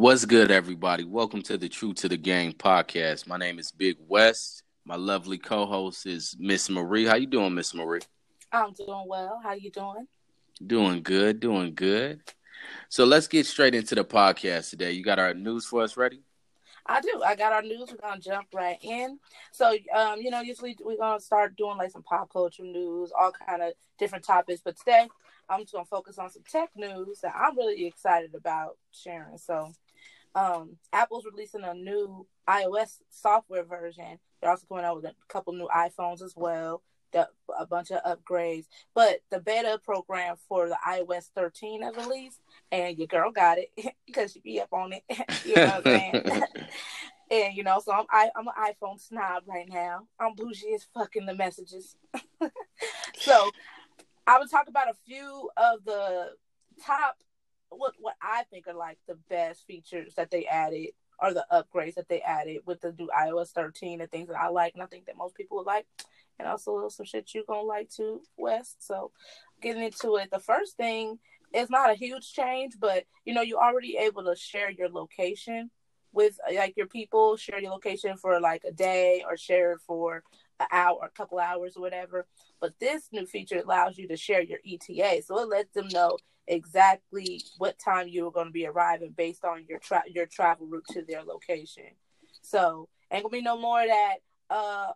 What's good, everybody? Welcome to the True to the Game podcast. My name is Big West. My lovely co-host is Miss Marie. How you doing, Miss Marie? I'm doing well. How you doing? Doing good, doing good. So let's get straight into the podcast today. You got our news for us ready? I do. I got our news. We're gonna jump right in. So, um, you know, usually we're gonna start doing like some pop culture news, all kind of different topics. But today, I'm just gonna focus on some tech news that I'm really excited about sharing. So, um, Apple's releasing a new iOS software version. They're also coming out with a couple new iPhones as well. The, a bunch of upgrades, but the beta program for the iOS 13 has released, and your girl got it because she be up on it. you know what I'm saying? and you know, so I'm I, I'm an iPhone snob right now. I'm bougie as fucking the messages. so I would talk about a few of the top what what I think are like the best features that they added or the upgrades that they added with the new iOS 13 and things that I like and I think that most people would like. And also some shit you're gonna like too, West. So getting into it, the first thing is not a huge change, but you know, you're already able to share your location with like your people, share your location for like a day or share it for an hour, a couple hours or whatever. But this new feature allows you to share your ETA. So it lets them know exactly what time you are going to be arriving based on your tra- your travel route to their location. So ain't gonna be no more that uh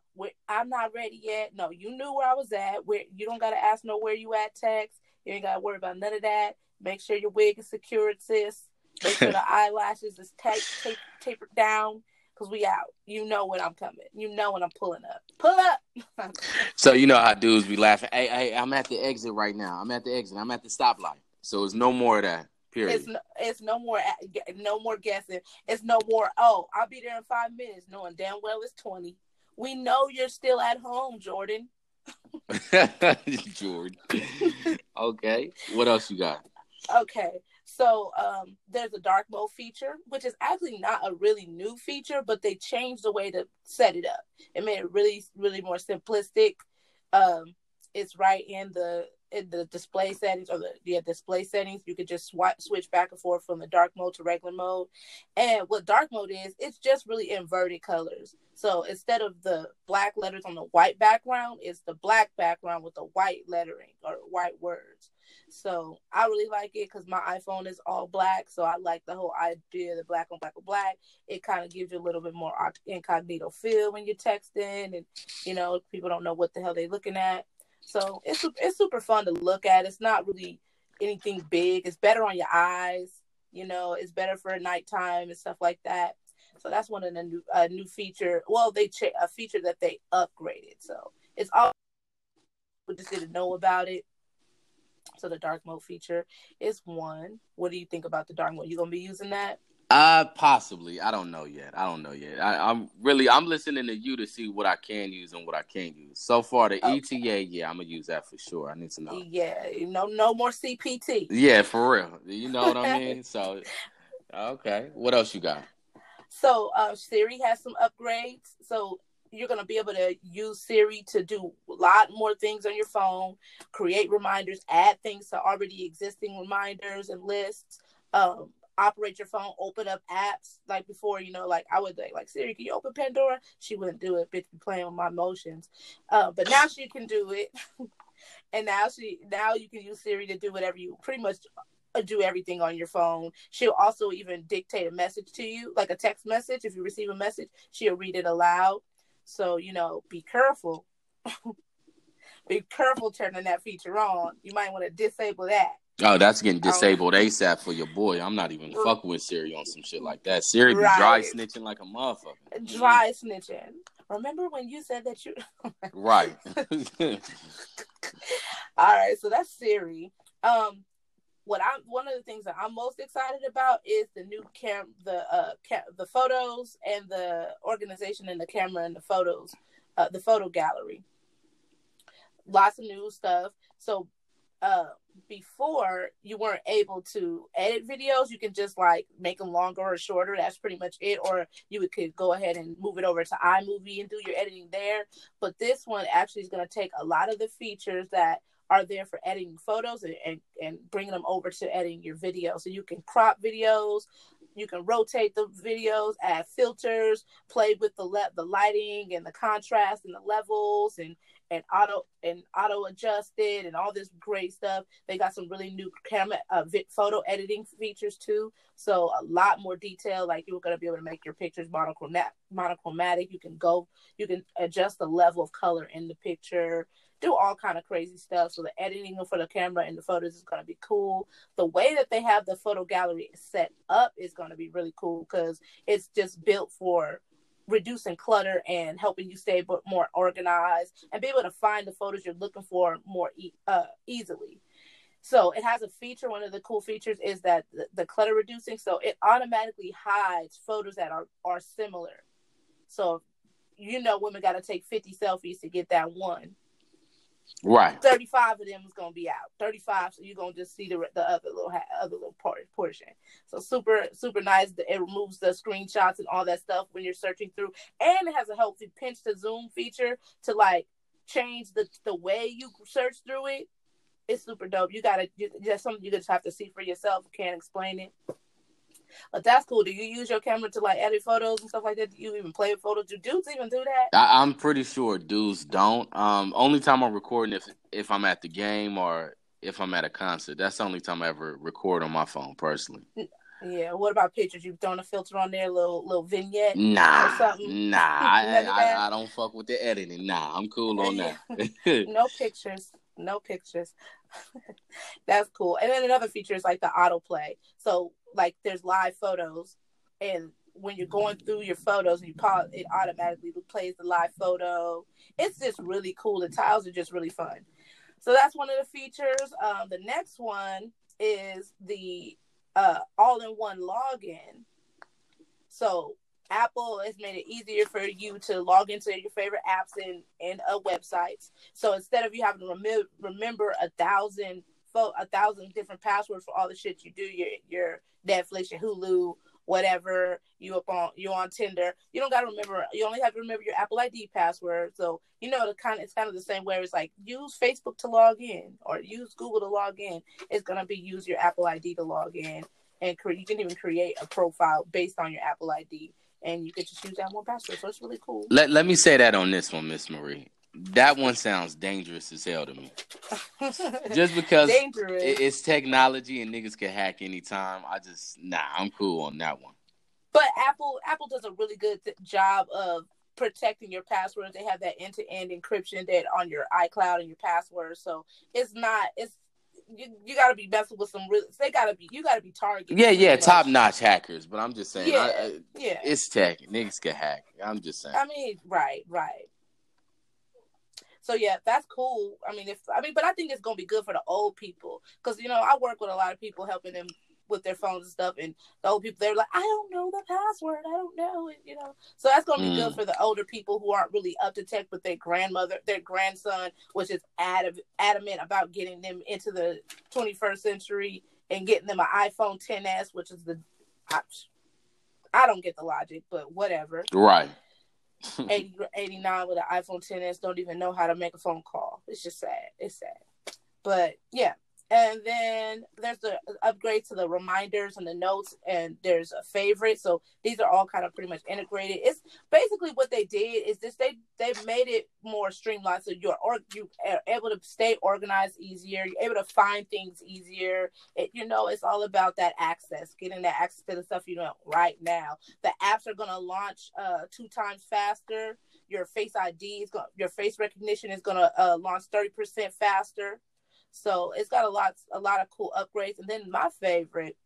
I'm not ready yet. No, you knew where I was at. Where you don't gotta ask no where you at text. You ain't gotta worry about none of that. Make sure your wig is secured, sis. Make sure the eyelashes is tape, tape, tapered down because we out. You know when I'm coming. You know when I'm pulling up. Pull up. so you know how dudes be laughing. Hey, hey, I'm at the exit right now. I'm at the exit. I'm at the stoplight. So it's no more of that. Period. It's no, it's no more no more guessing. It's no more. Oh, I'll be there in five minutes, knowing damn well it's twenty. We know you're still at home, Jordan. Jordan. okay. What else you got? Okay. So um, there's a dark mode feature, which is actually not a really new feature, but they changed the way to set it up. It made it really, really more simplistic. Um, it's right in the the display settings or the yeah display settings. You could just swipe switch back and forth from the dark mode to regular mode. And what dark mode is, it's just really inverted colors. So instead of the black letters on the white background, it's the black background with the white lettering or white words. So I really like it because my iPhone is all black. So I like the whole idea of the black on black on black. It kind of gives you a little bit more incognito feel when you're texting, and you know people don't know what the hell they're looking at. So it's it's super fun to look at. It's not really anything big. It's better on your eyes. You know, it's better for nighttime and stuff like that. So that's one of the new uh, new feature. Well, they ch- a feature that they upgraded. So it's all we just didn't know about it. So the dark mode feature is one. What do you think about the dark mode? You gonna be using that? Uh, possibly. I don't know yet. I don't know yet. I, am really I'm listening to you to see what I can use and what I can't use. So far, the okay. ETA, yeah, I'm gonna use that for sure. I need to know. Yeah, no, no more CPT. Yeah, for real. You know what I mean? So, okay. What else you got? So, uh, Siri has some upgrades. So you're going to be able to use Siri to do a lot more things on your phone, create reminders, add things to already existing reminders and lists, um, operate your phone, open up apps. Like before, you know, like I would like, like Siri, can you open Pandora? She wouldn't do it. Bitch, be playing with my emotions. Uh, but now she can do it. and now she, now you can use Siri to do whatever you pretty much uh, do everything on your phone. She'll also even dictate a message to you, like a text message. If you receive a message, she'll read it aloud. So, you know, be careful. be careful turning that feature on. You might want to disable that. Oh, that's getting disabled ASAP for your boy. I'm not even fucking with Siri on some shit like that. Siri be dry snitching like a motherfucker. Dry snitching. Remember when you said that you Right. All right, so that's Siri. Um what I'm one of the things that I'm most excited about is the new cam the uh ca- the photos and the organization and the camera and the photos uh the photo gallery. Lots of new stuff. So uh before you weren't able to edit videos. You can just like make them longer or shorter. That's pretty much it. Or you could go ahead and move it over to iMovie and do your editing there. But this one actually is going to take a lot of the features that are there for editing photos and, and, and bringing them over to editing your video. So you can crop videos, you can rotate the videos, add filters, play with the le- the lighting and the contrast and the levels and and auto and auto adjusted and all this great stuff. They got some really new camera uh, photo editing features too. So a lot more detail. Like you're gonna be able to make your pictures monochromatic. Monochromatic. You can go. You can adjust the level of color in the picture do all kind of crazy stuff. So the editing for the camera and the photos is going to be cool. The way that they have the photo gallery set up is going to be really cool because it's just built for reducing clutter and helping you stay but more organized and be able to find the photos you're looking for more e- uh, easily. So it has a feature. One of the cool features is that the, the clutter reducing. So it automatically hides photos that are are similar. So you know, women got to take 50 selfies to get that one. Right. 35 of them is going to be out. 35, so you're going to just see the the other little other little part, portion. So super super nice. It removes the screenshots and all that stuff when you're searching through, and it has a healthy pinch to zoom feature to like change the the way you search through it. It's super dope. You gotta that's something you just have to see for yourself. Can't explain it. But that's cool. Do you use your camera to like edit photos and stuff like that? Do you even play with photos? Do dudes even do that? I, am pretty sure dudes don't. Um, only time I'm recording if if I'm at the game or if I'm at a concert. That's the only time I ever record on my phone personally. Yeah. What about pictures? You've thrown a filter on there, little little vignette. Nah, or something? nah. I, I, I, don't fuck with the editing. Nah, I'm cool on that. no pictures. No pictures. That's cool. And then another feature is like the autoplay. So like there's live photos and when you're going through your photos and you pause it automatically plays the live photo. It's just really cool. The tiles are just really fun. So that's one of the features. Um, the next one is the uh, all-in-one login. So apple has made it easier for you to log into your favorite apps and and uh, websites so instead of you having to rem- remember a thousand a thousand different passwords for all the shit you do your your Netflix, your Hulu, whatever you up on you on Tinder. You don't gotta remember you only have to remember your Apple ID password. So you know the kind it's kind of the same way it's like use Facebook to log in or use Google to log in. It's gonna be use your Apple ID to log in and cre- you can even create a profile based on your Apple ID and you can just use that one password. So it's really cool. Let let me say that on this one, Miss Marie. That one sounds dangerous as hell to me. just because it, it's technology and niggas can hack anytime. I just nah, I'm cool on that one. But Apple Apple does a really good job of protecting your passwords. They have that end to end encryption that on your iCloud and your passwords. So it's not it's you, you got to be messing with some real. They got to be. You got to be targeted. Yeah, yeah, top notch hackers. But I'm just saying, yeah, I, I, yeah, it's tech. Niggas can hack. I'm just saying. I mean, right, right. So yeah, that's cool. I mean, if I mean, but I think it's gonna be good for the old people because you know I work with a lot of people helping them with their phones and stuff, and the old people they're like, I don't know the password, I don't know it, you know. So that's gonna be mm. good for the older people who aren't really up to tech, but their grandmother, their grandson, which is adamant, adamant about getting them into the 21st century and getting them an iPhone 10s, which is the I, I don't get the logic, but whatever. Right. 80, 89 with an iPhone 10s don't even know how to make a phone call. It's just sad. It's sad. But yeah, and then there's the upgrade to the reminders and the notes and there's a favorite. So these are all kind of pretty much integrated. It's basically what they did is this they they made it more streamlined. So you're or you are able to stay organized easier. You're able to find things easier. It, you know it's all about that access getting that access to the stuff you know right now. The apps are going to launch uh two times faster. Your face id is going your face recognition is going to uh, launch 30% faster so it's got a lot a lot of cool upgrades. And then my favorite,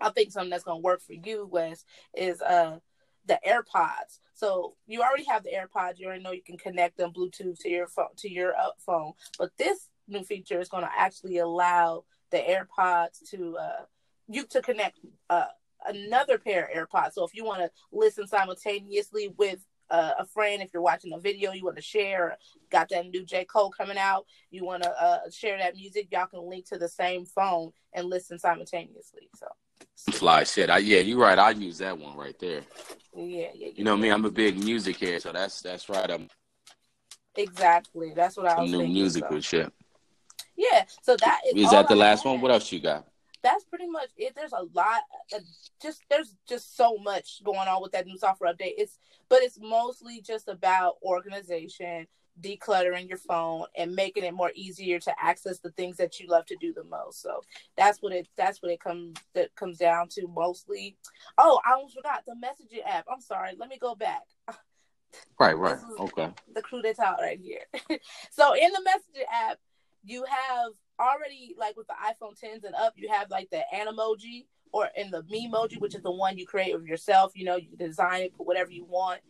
I think something that's gonna work for you, Wes, is uh the AirPods. So you already have the AirPods. You already know you can connect them Bluetooth to your phone to your uh, phone. But this new feature is going to actually allow the AirPods to uh, you to connect uh, another pair of AirPods. So if you want to listen simultaneously with uh, a friend, if you're watching a video you want to share, got that new J. Cole coming out, you want to uh, share that music, y'all can link to the same phone and listen simultaneously. So. Fly shit. I, yeah, you're right. I use that one right there. Yeah, yeah. You know me. I'm a big music head, so that's that's right. I'm exactly. That's what I was. New music so. shit. Yeah. So that is. Is that the last one? What else you got? That's pretty much it. There's a lot, of, just there's just so much going on with that new software update. It's but it's mostly just about organization, decluttering your phone, and making it more easier to access the things that you love to do the most. So that's what it that's what it comes that comes down to mostly. Oh, I almost forgot the messaging app. I'm sorry. Let me go back. Right, right. Okay. The crew that's out right here. so in the messaging app, you have already like with the iPhone 10s and up, you have like the Animoji or in the Memoji, which is the one you create of yourself. You know, you design it, put whatever you want.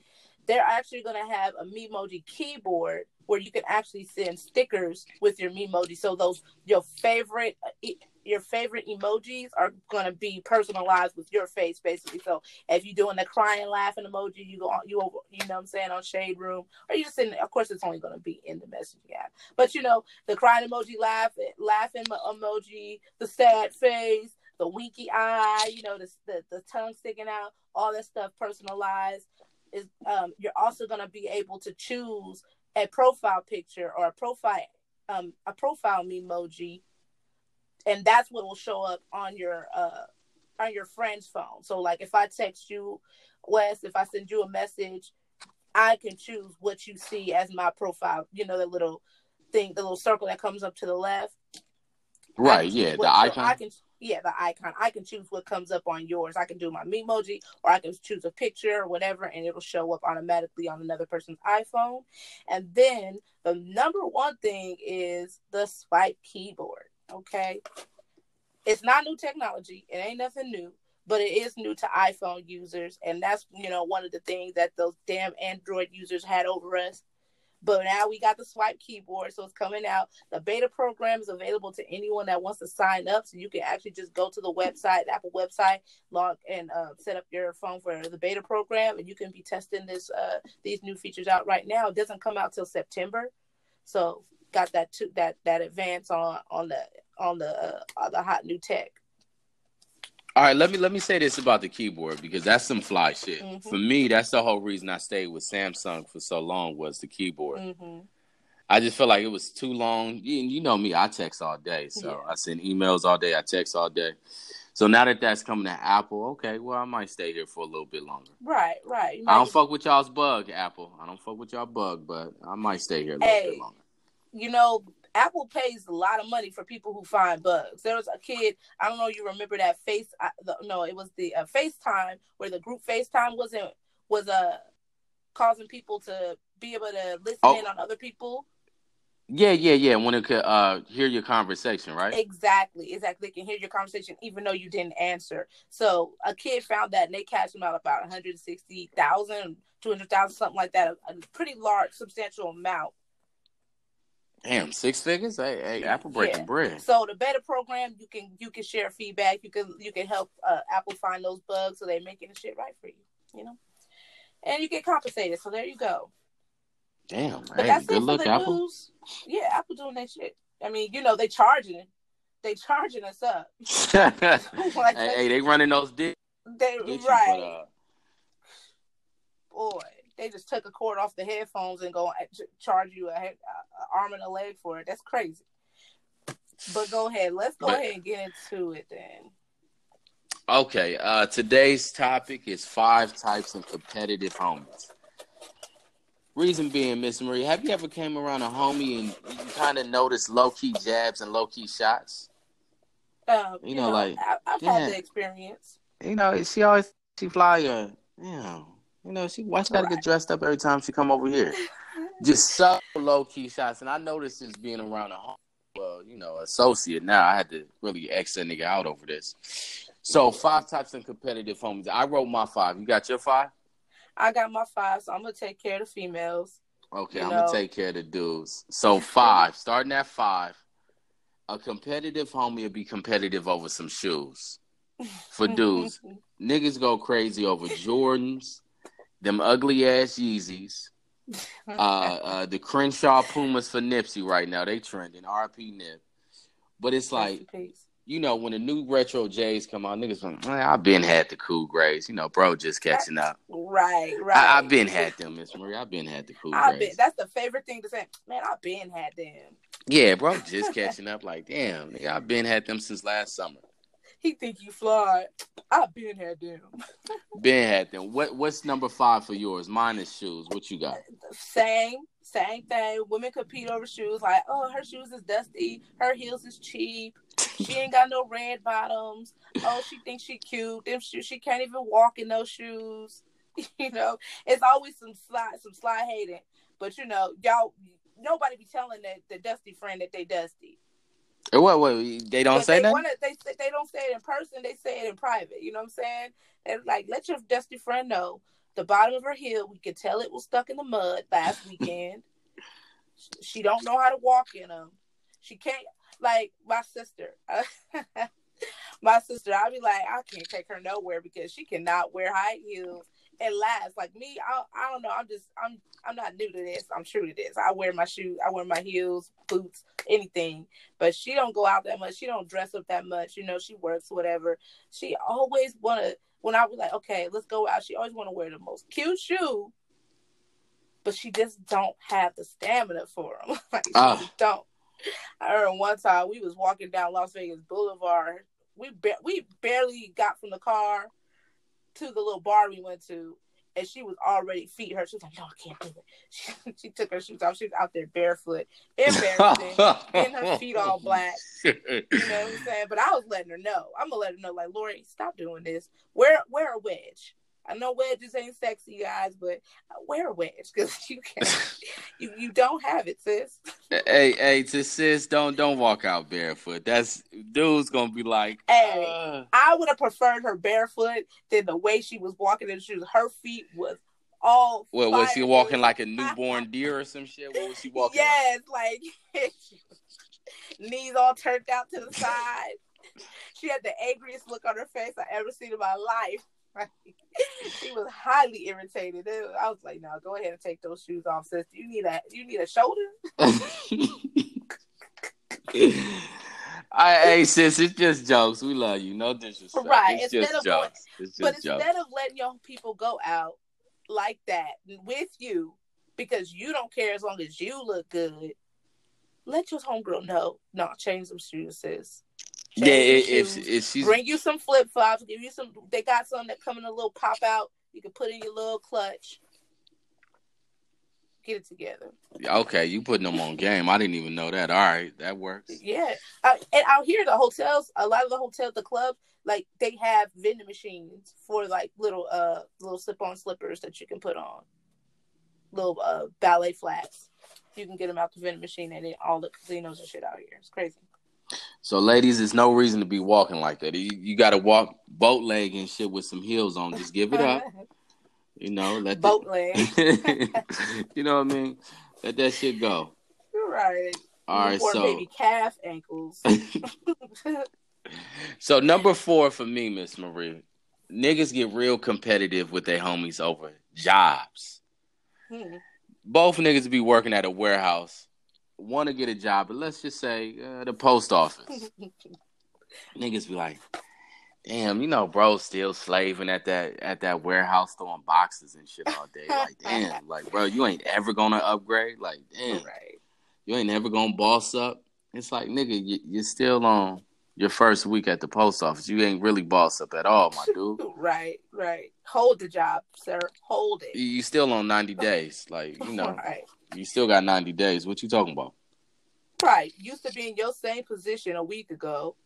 They're actually going to have a Memoji keyboard where you can actually send stickers with your Memoji. So those your favorite uh, your favorite emojis are to be personalized with your face basically. So if you're doing the crying laughing emoji you go on you over you know what i'm saying on shade room or you just in of course it's only to be in the messaging app. But you know the crying emoji laughing laughing emoji the sad face the winky eye you know the, the, the tongue sticking out all that stuff personalized is um, you're also to be able to choose a profile picture or a profile um, a profile emoji and that's what will show up on your uh on your friend's phone. So like if I text you, Wes, if I send you a message, I can choose what you see as my profile. You know the little thing, the little circle that comes up to the left. Right. Yeah. The icon. I can. Yeah, the icon. I can choose what comes up on yours. I can do my Memoji, or I can choose a picture or whatever, and it'll show up automatically on another person's iPhone. And then the number one thing is the swipe keyboard. Okay. It's not new technology. It ain't nothing new, but it is new to iPhone users. And that's, you know, one of the things that those damn Android users had over us. But now we got the swipe keyboard, so it's coming out. The beta program is available to anyone that wants to sign up. So you can actually just go to the website, the Apple website, log and uh, set up your phone for the beta program, and you can be testing this uh, these new features out right now. It doesn't come out till September, so got that that that advance on on the on the uh, the hot new tech. All right, let me let me say this about the keyboard because that's some fly shit. Mm-hmm. For me, that's the whole reason I stayed with Samsung for so long was the keyboard. Mm-hmm. I just felt like it was too long. You, you know me, I text all day, so yeah. I send emails all day, I text all day. So now that that's coming to Apple, okay, well I might stay here for a little bit longer. Right, right. I don't fuck with y'all's bug, Apple. I don't fuck with y'all bug, but I might stay here a little hey, bit longer you know, Apple pays a lot of money for people who find bugs. There was a kid, I don't know, you remember that face? I, the, no, it was the uh, FaceTime where the group FaceTime wasn't was uh causing people to be able to listen oh. in on other people. Yeah, yeah, yeah. When it could uh hear your conversation, right? Exactly, exactly. They can hear your conversation even though you didn't answer. So a kid found that and they cashed him out about 160,000, 200,000, something like that. A, a pretty large, substantial amount Damn, six figures? Hey, hey Apple breaking yeah. bread. So the beta program, you can you can share feedback. You can you can help uh, Apple find those bugs so they're making the shit right for you. You know, and you get compensated. So there you go. Damn, but hey, that's good luck, Apple. News. Yeah, Apple doing that shit. I mean, you know, they charging it. They charging us up. like, hey, hey, they running those dicks. They right. Boy, they just took a cord off the headphones and go charge you a, a, a arm and a leg for it. That's crazy. But go ahead. Let's go but, ahead and get into it then. Okay. Uh, today's topic is five types of competitive homies. Reason being, Miss Marie, have you ever came around a homie and you kind of noticed low key jabs and low key shots? Um, you, you know, know, like I, have yeah, had the experience. You know, she always she fly a, you know, you know, she why she gotta right. get dressed up every time she come over here? Just so low key shots, and I noticed this being around a home, well, you know, associate. Now I had to really X that nigga out over this. So five types of competitive homies. I wrote my five. You got your five? I got my five, so I'm gonna take care of the females. Okay, I'm know. gonna take care of the dudes. So five, starting at five. A competitive homie will be competitive over some shoes. For dudes, niggas go crazy over Jordans, them ugly ass Yeezys. uh, uh, the Crenshaw Pumas for Nipsey right now. They trending. RP Nip. But it's like, you know, when the new retro J's come out, niggas like, I've been had the cool grays. You know, bro, just catching up. Right, right. I, have been had them, Miss Marie. I've been had the cool I've grays. Been, that's the favorite thing to say. Man, I've been had them. Yeah, bro, just catching up. Like, damn, nigga, I've been had them since last summer. He think you fly. I been had them. been had them. What what's number five for yours? Mine is shoes. What you got? Same, same thing. Women compete over shoes. Like, oh, her shoes is dusty. Her heels is cheap. She ain't got no red bottoms. Oh, she thinks she cute. Them shoes, she can't even walk in those shoes. you know, it's always some slide, some slide hating. But you know, y'all, nobody be telling that the dusty friend that they dusty. Uh, what? What? They don't say that. They they don't say it in person. They say it in private. You know what I'm saying? And like, let your dusty friend know the bottom of her heel. We could tell it was stuck in the mud last weekend. she don't know how to walk in them. She can't. Like my sister. my sister, I'll be like, I can't take her nowhere because she cannot wear high heels and last. Like me, I I don't know. I'm just I'm I'm not new to this. I'm true to this. I wear my shoes. I wear my heels, boots, anything. But she don't go out that much. She don't dress up that much. You know, she works whatever. She always wanna. When I was like, okay, let's go out. She always want to wear the most cute shoe, but she just don't have the stamina for them. like oh. she ah. don't. I remember one time we was walking down Las Vegas Boulevard. We ba- we barely got from the car to the little bar we went to, and she was already feet hurt. She was like, "No, I can't do it." She, she took her shoes off. She was out there barefoot, embarrassing, and her feet all black. You know what I'm saying? But I was letting her know. I'm gonna let her know, like, Lori, stop doing this. Wear wear a wedge. I know wedges ain't sexy, guys, but wear a wedge because you can you you don't have it, sis. hey, hey, to sis, don't don't walk out barefoot. That's dude's gonna be like, hey, uh... I would have preferred her barefoot than the way she was walking in the shoes. Her feet was all. What was she walking like a newborn deer or some shit? What was she walking? Yes, like, like knees all turned out to the side. She had the angriest look on her face I ever seen in my life. she was highly irritated. I was like, "No, go ahead and take those shoes off, sis. You need a you need a shoulder." I, hey sis, it's just jokes. We love you. No disrespect. Right. It's instead just jokes. It's just but jokes. instead of letting young people go out like that with you because you don't care as long as you look good, let your homegirl know. No, change them shoes, sis yeah, if, if she's bring you some flip flops, give you some. They got some that come in a little pop out. You can put in your little clutch. Get it together. Okay, you putting them on game. I didn't even know that. All right, that works. Yeah, uh, and out here, the hotels, a lot of the hotels, the clubs, like they have vending machines for like little uh little slip on slippers that you can put on, little uh ballet flats. You can get them out the vending machine and all the casinos and shit out here. It's crazy. So, ladies, there's no reason to be walking like that. You, you got to walk boat leg and shit with some heels on. Just give it up. You know, let boat the, leg. you know what I mean? Let that shit go. Right. All right. so baby calf ankles. so number four for me, Miss Marie, niggas get real competitive with their homies over jobs. Hmm. Both niggas be working at a warehouse want to get a job, but let's just say uh, the post office. Niggas be like, damn, you know, bro, still slaving at that at that warehouse throwing boxes and shit all day. Like, damn, like, bro, you ain't ever gonna upgrade. Like, damn, right. you ain't ever gonna boss up. It's like, nigga, you, you're still on your first week at the post office. You ain't really boss up at all, my dude. right, right. Hold the job, sir. Hold it. You still on ninety days, like you know. right. You still got 90 days. What you talking about? Right. Used to be in your same position a week ago.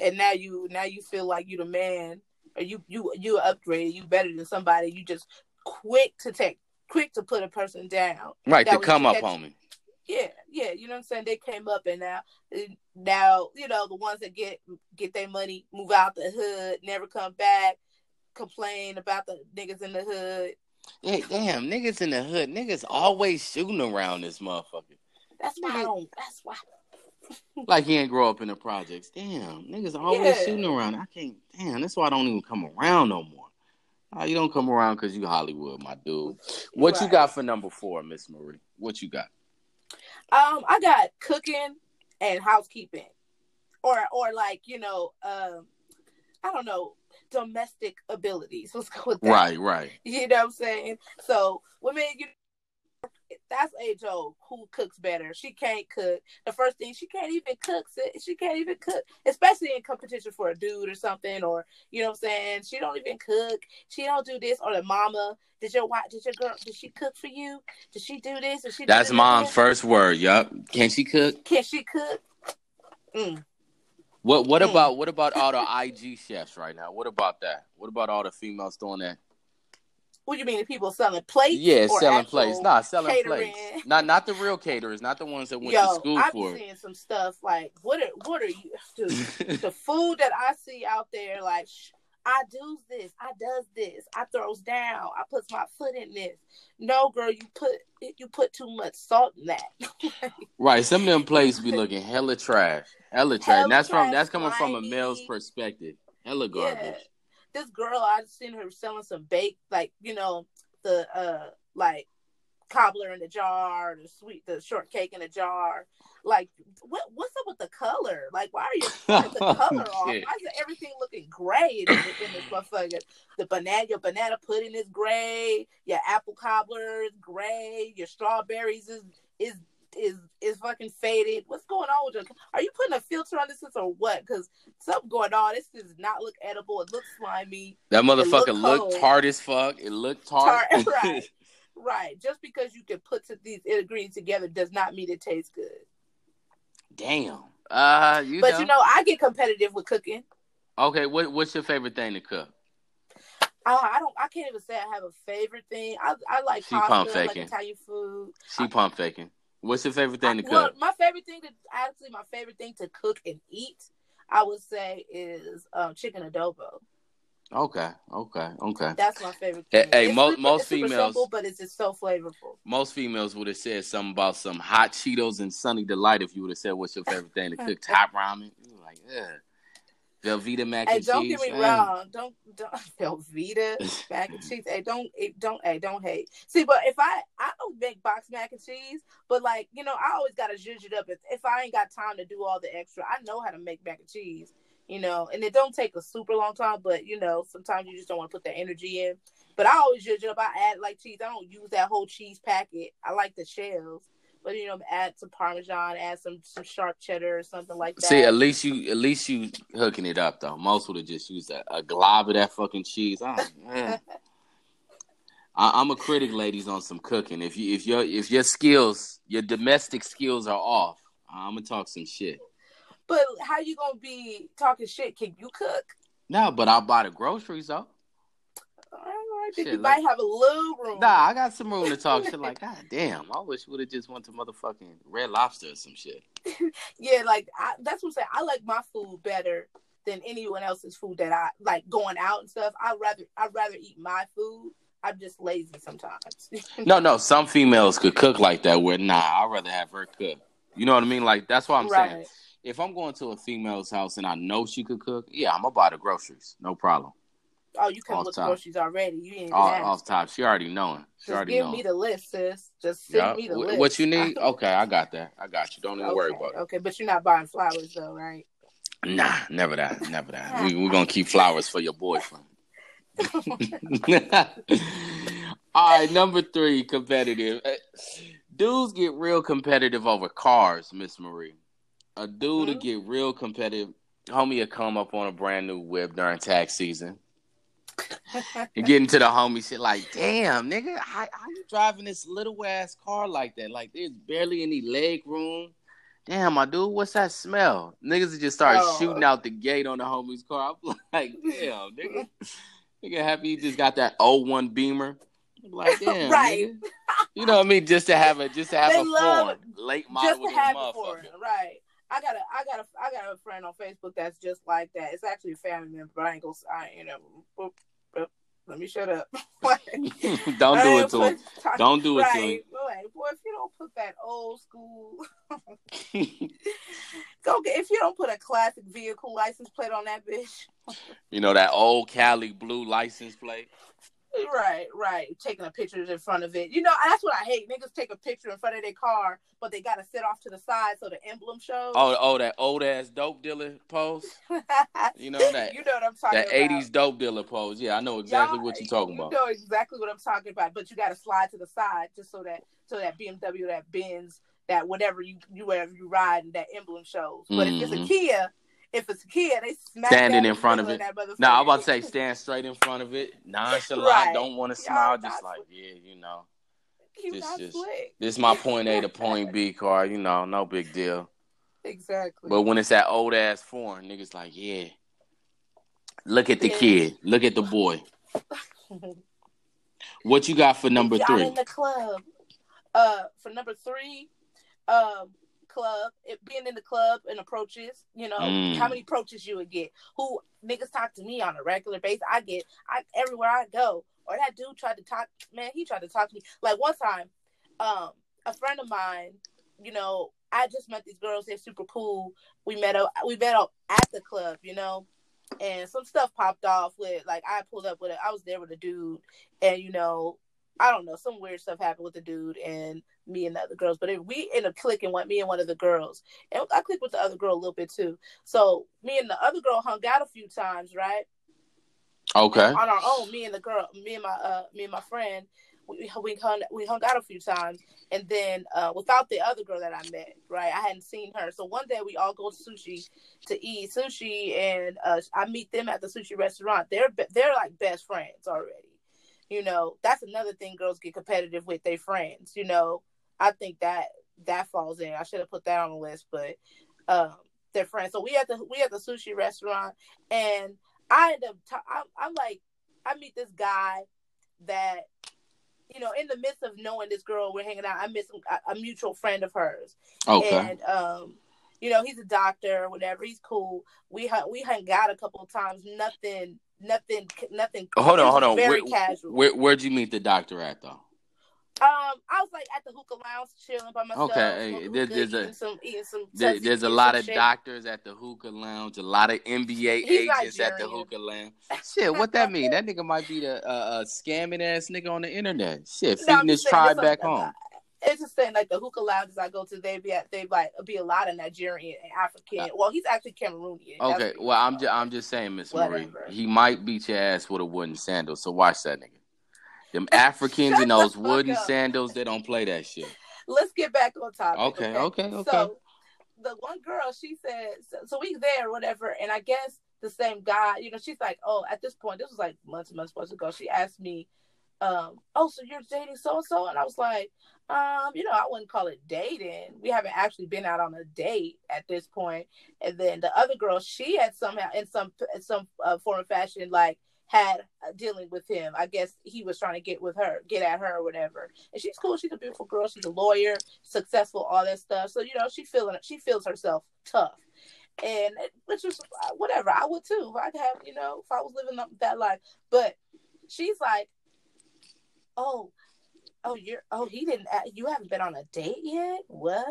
And now you now you feel like you the man or you you you upgraded, you better than somebody. You just quick to take quick to put a person down. Right, that to come up on me. Yeah, yeah, you know what I'm saying? They came up and now now, you know, the ones that get get their money, move out the hood, never come back, complain about the niggas in the hood, Hey, damn, niggas in the hood, niggas always shooting around this motherfucker. That's why I don't. That's why. like he ain't grow up in the projects. Damn, niggas always yeah. shooting around. I can't. Damn, that's why I don't even come around no more. Oh, you don't come around because you Hollywood, my dude. What right. you got for number four, Miss Marie? What you got? Um, I got cooking and housekeeping, or or like you know, um, I don't know, domestic abilities. Let's go with that. Right, right. You know what I'm saying? So women, you that's age old. Who cooks better? She can't cook. The first thing she can't even cook. She can't even cook, especially in competition for a dude or something, or you know what I'm saying. She don't even cook. She don't do this. Or the mama, did your wife? Did your girl? Did she cook for you? Did she do this? Did she? That's mom's first word. Yup. Can she cook? Can she cook? Mm. What What mm. about what about all the IG chefs right now? What about that? What about all the females doing that? What do you mean? The people selling plates? Yeah, selling plates. Nah, selling catering? plates. Not not the real caterers, not the ones that went Yo, to school I've for. I'm seeing some stuff like what are what are you? Dude, the food that I see out there, like I do this, I does this, I throws down, I puts my foot in this. No, girl, you put you put too much salt in that. right, some of them plates be looking hella trash, hella trash. That's from that's coming from a male's perspective. Hella garbage. Yeah this girl I just seen her selling some baked, like you know the uh like cobbler in a jar, the sweet the shortcake in a jar. Like what what's up with the color? Like why are you putting the oh, color off? Why is everything looking gray in, in this motherfucker? The banana your banana pudding is gray, your apple cobbler is gray, your strawberries is is is is fucking faded. What's going on with you? Are you putting a filter on this or what? Because something going on. This does not look edible. It looks slimy. That motherfucker looked look tart as fuck. It looked tart. tart right, right. Just because you can put these ingredients together does not mean it tastes good. Damn. Uh, you but know. you know, I get competitive with cooking. Okay, what what's your favorite thing to cook? Uh, I don't. I can't even say I have a favorite thing. I I like she pasta, pump faking. like Italian food. She pump faking. What's your favorite thing to cook? Well, my favorite thing to actually my favorite thing to cook and eat, I would say, is um, chicken adobo. Okay, okay, okay. That's my favorite. Thing. Hey, it's most most females, simple, but it's just so flavorful. Most females would have said something about some hot Cheetos and Sunny Delight if you would have said, "What's your favorite thing to cook?" Top ramen. You like, yeah. Velveeta mac and, and don't cheese. Don't get me wrong. Don't don't Velveeta mac and cheese. Hey, don't don't hey don't hate. See, but if I I don't make box mac and cheese, but like you know, I always gotta zhuzh it up. If if I ain't got time to do all the extra, I know how to make mac and cheese. You know, and it don't take a super long time, but you know, sometimes you just don't want to put that energy in. But I always zhuzh it up. I add like cheese. I don't use that whole cheese packet. I like the shells you know, add some parmesan, add some some sharp cheddar or something like that. See, at least you at least you hooking it up though. Most would have just used a, a glob of that fucking cheese. Oh, I, I'm a critic, ladies, on some cooking. If you if your if your skills, your domestic skills are off, I'm gonna talk some shit. But how you gonna be talking shit? Can you cook? No, but I'll buy the groceries though. I think shit, you like, might have a little room. Nah, I got some room to talk shit. Like, god damn, I wish we would have just went to motherfucking Red Lobster or some shit. yeah, like I, that's what I'm saying. I like my food better than anyone else's food that I like going out and stuff. I rather I rather eat my food. I'm just lazy sometimes. no, no, some females could cook like that. Where nah, I'd rather have her cook. You know what I mean? Like that's what I'm right. saying. If I'm going to a female's house and I know she could cook, yeah, I'm gonna buy the groceries, no problem. Oh, you come with top. groceries already. You ain't off, off top. She already knowing. She Just already give knowing. me the list, sis. Just send yep. me the list. What you need? Okay, I got that. I got you. Don't even okay. worry about it. Okay, but you're not buying flowers though, right? Nah, never that. Never that. we, we're gonna keep flowers for your boyfriend. All right, number three, competitive. Uh, dudes get real competitive over cars, Miss Marie. A dude mm-hmm. to get real competitive. Homie will come up on a brand new whip during tax season and getting to the homie shit like, damn, nigga, how, how you driving this little ass car like that? Like, there's barely any leg room. Damn, my dude, what's that smell? Niggas just start oh. shooting out the gate on the homie's car. I'm like, damn, nigga. nigga happy you just got that 01 Beamer. I'm like, damn, right. Nigga. You know what I mean? Just to have a just to have they a love, late model just to have motherfucker. right. I got a I got a I got a friend on Facebook that's just like that. It's actually a family member, but I ain't gonna I you know boop, boop, let me shut up. don't do it to him. Don't do it right. to him. Boy, if you don't put that old school go get if you don't put a classic vehicle license plate on that bitch. you know that old Cali blue license plate? Right, right. Taking a picture in front of it. You know, that's what I hate. Niggas take a picture in front of their car, but they gotta sit off to the side so the emblem shows. Oh, oh, that old ass dope dealer pose. you know that. You know what I'm talking that about. That '80s dope dealer pose. Yeah, I know exactly Y'all, what you're talking you about. You know exactly what I'm talking about, but you gotta slide to the side just so that so that BMW, that Benz, that whatever you you wherever you ride, and that emblem shows. But mm-hmm. if it's a mm-hmm. Kia if it's a kid, they smack standing in front of it. No, nah, I'm about to say stand straight in front of it, nonchalant, right. don't want to smile, just like yeah, you know. this just this is my point A to point B car, you know, no big deal. Exactly. But when it's that old ass foreign, niggas like, yeah. Look at the yeah. kid. Look at the boy. what you got for number three? in the club. Uh, for number three, um, club, it, being in the club and approaches, you know, mm. how many approaches you would get. Who niggas talk to me on a regular basis. I get I everywhere I go. Or that dude tried to talk man, he tried to talk to me. Like one time, um, a friend of mine, you know, I just met these girls, they're super cool. We met up we met up at the club, you know. And some stuff popped off with like I pulled up with it. I was there with a dude and you know, I don't know, some weird stuff happened with the dude and me and the other girls. But if we end up clicking with me and one of the girls, and I clicked with the other girl a little bit too. So me and the other girl hung out a few times, right? Okay. On our own, me and the girl, me and my uh, me and my friend, we we hung we hung out a few times, and then uh, without the other girl that I met, right? I hadn't seen her. So one day we all go to sushi to eat sushi, and uh, I meet them at the sushi restaurant. They're they're like best friends already you know that's another thing girls get competitive with their friends you know i think that that falls in i should have put that on the list but um their friends so we at the we at the sushi restaurant and i end up t- I'm, I'm like i meet this guy that you know in the midst of knowing this girl we're hanging out i miss a, a mutual friend of hers okay and um you know he's a doctor whatever he's cool we hung we hung out a couple of times nothing nothing, nothing. hold on, hold on. Very where, casual. Where, where'd you meet the doctor at though? Um, I was like at the hookah lounge chilling by myself. Okay, there, there's a some, some there, there's a lot of shit. doctors at the hookah lounge, a lot of NBA He's agents Nigerian. at the hookah lounge. Shit, what that mean? That nigga might be the uh, uh, scamming ass nigga on the internet. Shit, feeding no, his tribe back home it's just saying like the hookah lounges I go to, they be at, they like be a lot of Nigerian and African. Well, he's actually Cameroonian. Okay, well I'm just I'm just saying, Miss Marie, he might beat your ass with a wooden sandal. So watch that nigga. Them Africans in those wooden up. sandals, they don't play that shit. Let's get back on topic. Okay, okay, okay. So the one girl, she said, so, so we there, whatever, and I guess the same guy, you know, she's like, oh, at this point, this was like months and months, months ago. She asked me, um, oh, so you're dating so and so, and I was like, um, you know, I wouldn't call it dating. We haven't actually been out on a date at this point. And then the other girl, she had somehow in some in some uh, form of fashion like had uh, dealing with him. I guess he was trying to get with her, get at her or whatever. And she's cool. She's a beautiful girl. She's a lawyer, successful, all that stuff. So you know, she feeling she feels herself tough. And which is uh, whatever. I would too. I'd have, you know, if I was living that life. But she's like, oh, oh, you're, oh, he didn't, you haven't been on a date yet? What?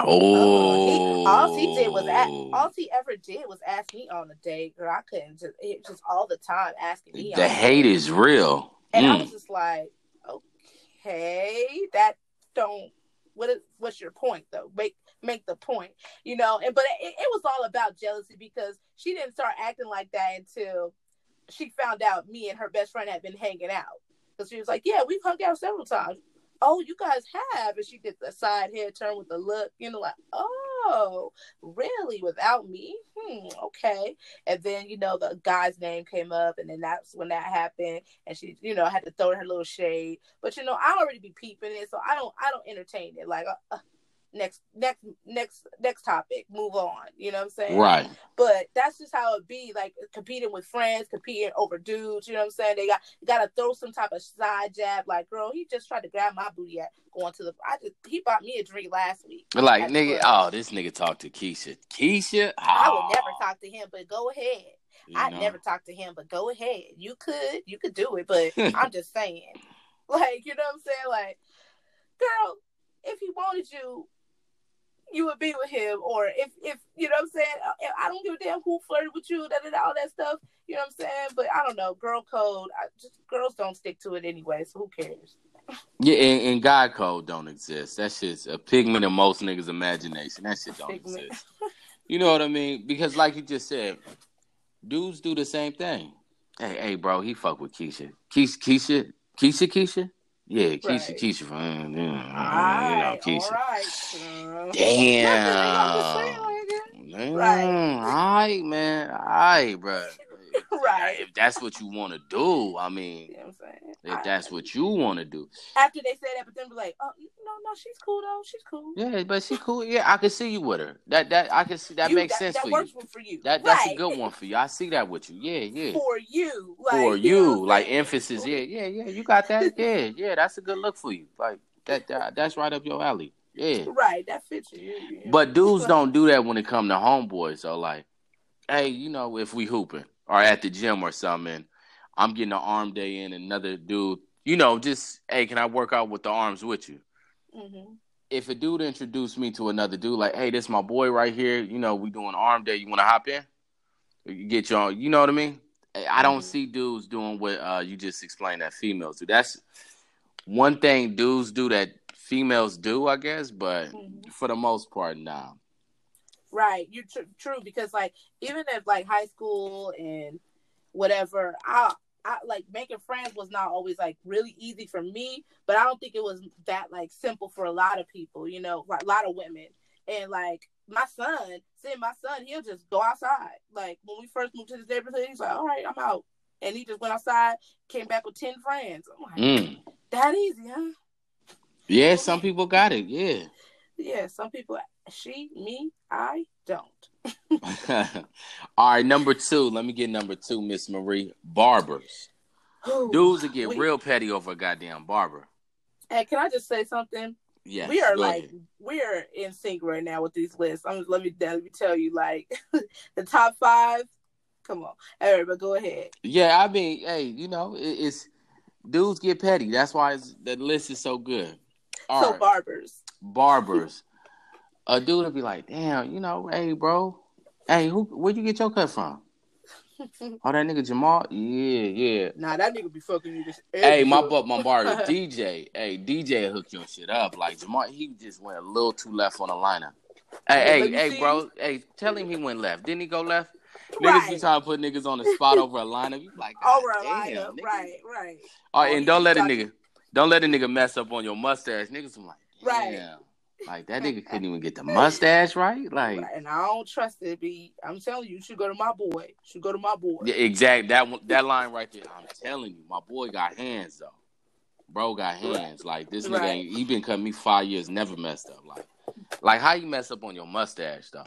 Oh, oh he, all he did was, ask, all he ever did was ask me on a date, girl. I couldn't just, it just all the time asking me. The hate is real. And mm. I was just like, okay, that don't, what is, what's your point though? Make, make the point, you know? And, but it, it was all about jealousy because she didn't start acting like that until she found out me and her best friend had been hanging out. Because she was like, Yeah, we've hung out several times. Oh, you guys have. And she did the side head turn with the look, you know, like, oh, really? Without me? Hmm, okay. And then, you know, the guy's name came up, and then that's when that happened. And she, you know, had to throw her little shade. But you know, I already be peeping it, so I don't I don't entertain it. Like uh, uh next next next next topic move on you know what i'm saying? Right. But that's just how it be like competing with friends competing over dudes you know what i'm saying? They got got to throw some type of side jab like girl he just tried to grab my booty at going to the i just he bought me a drink last week. Like nigga oh this nigga talked to keisha. Keisha? Oh. i would ah. never talk to him but go ahead. I never talk to him, but go ahead. You could, you could do it, but I'm just saying, like, you know what I'm saying? Like, girl, if he wanted you, you would be with him, or if if you know what I'm saying. I don't give a damn who flirted with you, that and all that stuff. You know what I'm saying? But I don't know, girl code. I just girls don't stick to it anyway, so who cares? Yeah, and, and God code don't exist. That shit's a pigment of most niggas' imagination. That shit don't pigment. exist. You know what I mean? Because like you just said, dudes do the same thing. Hey, hey, bro, he fuck with Keisha. Keisha, Keisha, Keisha, Keisha. Yeah, Keisha, right. Keisha. From, yeah, all right, you know, Keisha. All right. Damn. Damn. Right. All right, man. All right, bro. Right. If that's what you want to do, I mean, you know if I, that's what you want to do. After they say that, but then be like, oh, no, no, she's cool though. She's cool. Yeah, but she's cool. Yeah, I can see you with her. That that I can see that you, makes that, sense that for works you. for you. That that's right. a good one for you. I see that with you. Yeah, yeah. For you, like, for you, you know like emphasis. Yeah, yeah, yeah. You got that. yeah, yeah. That's a good look for you. Like that. that that's right up your alley. Yeah. Right. That fits you. Yeah. But dudes don't do that when it come to homeboys. So like, hey, you know, if we hooping or at the gym or something, I'm getting an arm day in, another dude, you know, just hey, can I work out with the arms with you? Mm-hmm. If a dude introduced me to another dude, like, hey, this my boy right here, you know, we doing arm day. You want to hop in? You get your, you know what I mean? I don't mm-hmm. see dudes doing what uh, you just explained that females do. That's one thing dudes do that females do, I guess, but mm-hmm. for the most part, nah. Right, you're tr- true because like even if like high school and whatever, I I like making friends was not always like really easy for me, but I don't think it was that like simple for a lot of people, you know, like a lot of women. And like my son, seeing my son, he'll just go outside. Like when we first moved to this neighborhood, he's like, "All right, I'm out," and he just went outside, came back with ten friends. I'm like, mm. that easy, huh? Yeah, some people got it. Yeah. Yeah, some people she, me, I don't. All right, number two. Let me get number two, Miss Marie. Barbers. Ooh, Dudes that get we, real petty over a goddamn barber. And can I just say something? Yeah, we are like ahead. we are in sync right now with these lists. I'm let me let me tell you, like the top five. Come on, all right, but go ahead. Yeah, I mean, hey, you know, it, it's dudes get petty. That's why the list is so good. All so right. barbers, barbers a dude would be like, damn, you know, hey, bro, hey, who, where'd you get your cut from? oh, that nigga Jamal? Yeah, yeah. Nah, that nigga be fucking you just. Hey, my butt, my bar is DJ. Hey, DJ hook your shit up. Like Jamal, he just went a little too left on the lineup. Hey, hey, hey, bro. Hey, tell him he went left. Didn't he go left? Right. Niggas be trying to put niggas on the spot over a lineup. You like over a lineup, nigga. right, right. All right, oh, and don't let a nigga, don't let a nigga mess up on your mustache. Niggas, I'm like, right. Like that nigga couldn't even get the mustache right. Like, and I don't trust it. Be I'm telling you, you should go to my boy. You should go to my boy. Yeah, exact. That one, that line right there. I'm telling you, my boy got hands though. Bro got hands. Like this nigga, right. he been cutting me five years, never messed up. Like, like how you mess up on your mustache though?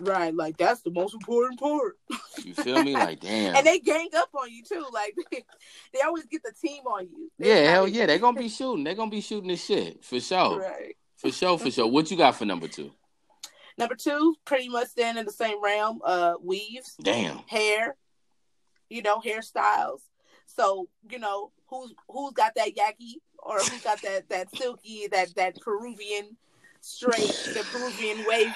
Right, like that's the most important part. you feel me? Like damn. And they gang up on you too. Like they, they always get the team on you. They yeah, hell yeah. They're gonna be shooting. They're gonna be shooting this shit for sure. Right. For sure, for sure. What you got for number two? Number two, pretty much staying in the same realm. Uh, weaves. Damn. Hair. You know, hairstyles. So you know who's who's got that yaki or who's got that that silky that that Peruvian straight the Peruvian wavy.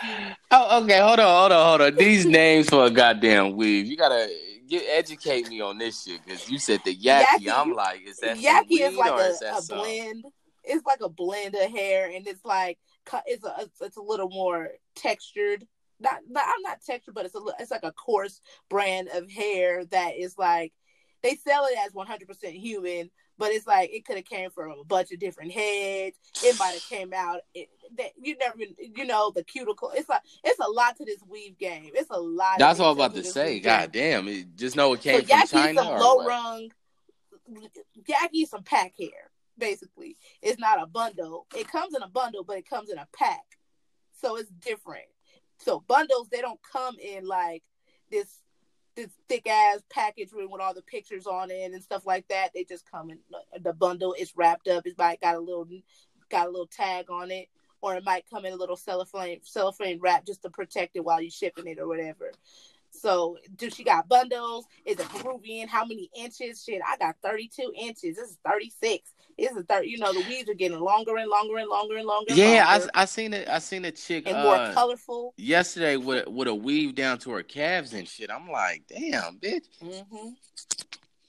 Oh, okay. Hold on, hold on, hold on. These names for a goddamn weave. You gotta get educate me on this shit because you said the yaki. yaki. I'm like, is that yaki is like a, a blend it's like a blend of hair, and it's like it's a it's a little more textured. Not, not I'm not textured, but it's a it's like a coarse brand of hair that is like they sell it as 100% human, but it's like it could have came from a bunch of different heads. It might have came out. It, that you never, you know, the cuticle. It's like it's a lot to this weave game. It's a lot. That's all I'm about to say. God damn! It, just know it came so from China. Some low rung. Yaki some pack hair basically. It's not a bundle. It comes in a bundle, but it comes in a pack. So it's different. So bundles, they don't come in like this this thick ass package with all the pictures on it and stuff like that. They just come in uh, the bundle. It's wrapped up. It's might got a little got a little tag on it, or it might come in a little cellophane cellophane wrap just to protect it while you're shipping it or whatever. So, do she got bundles? Is it Peruvian? How many inches? Shit, I got 32 inches. This is 36. This is 30. You know, the weeds are getting longer and longer and longer and longer. Yeah, longer. I I seen it. I seen a chick and more uh, colorful yesterday with with a weave down to her calves and shit. I'm like, damn, bitch. Mm-hmm.